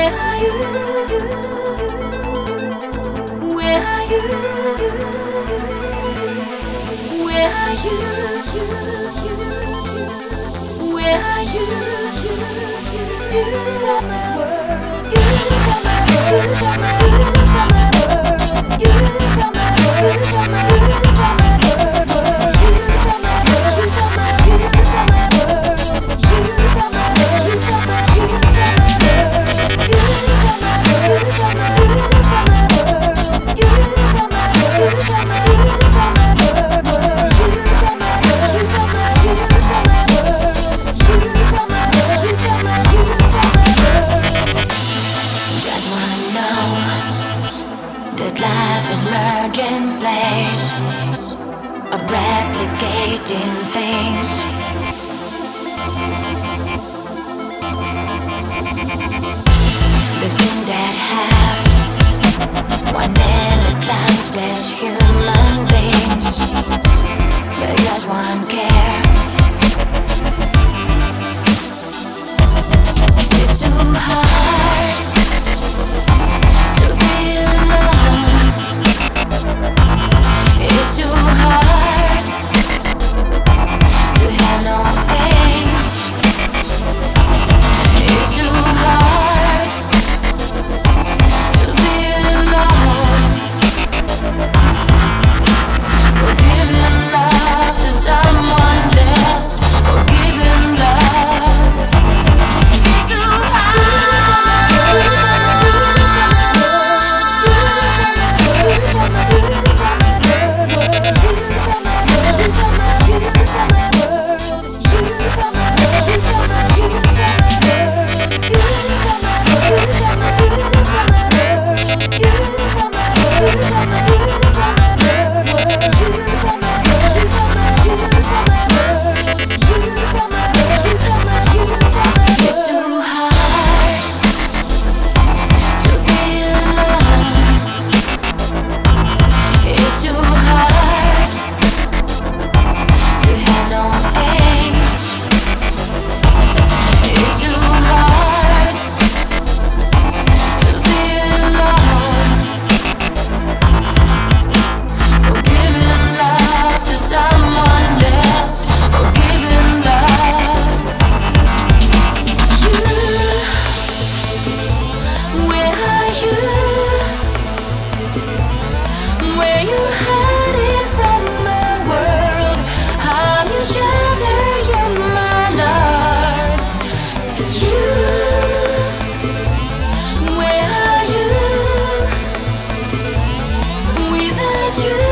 Where are you? Where are you? Where are you? Where are you? You from my world. You from my world. You from my world. You from Changing things. you.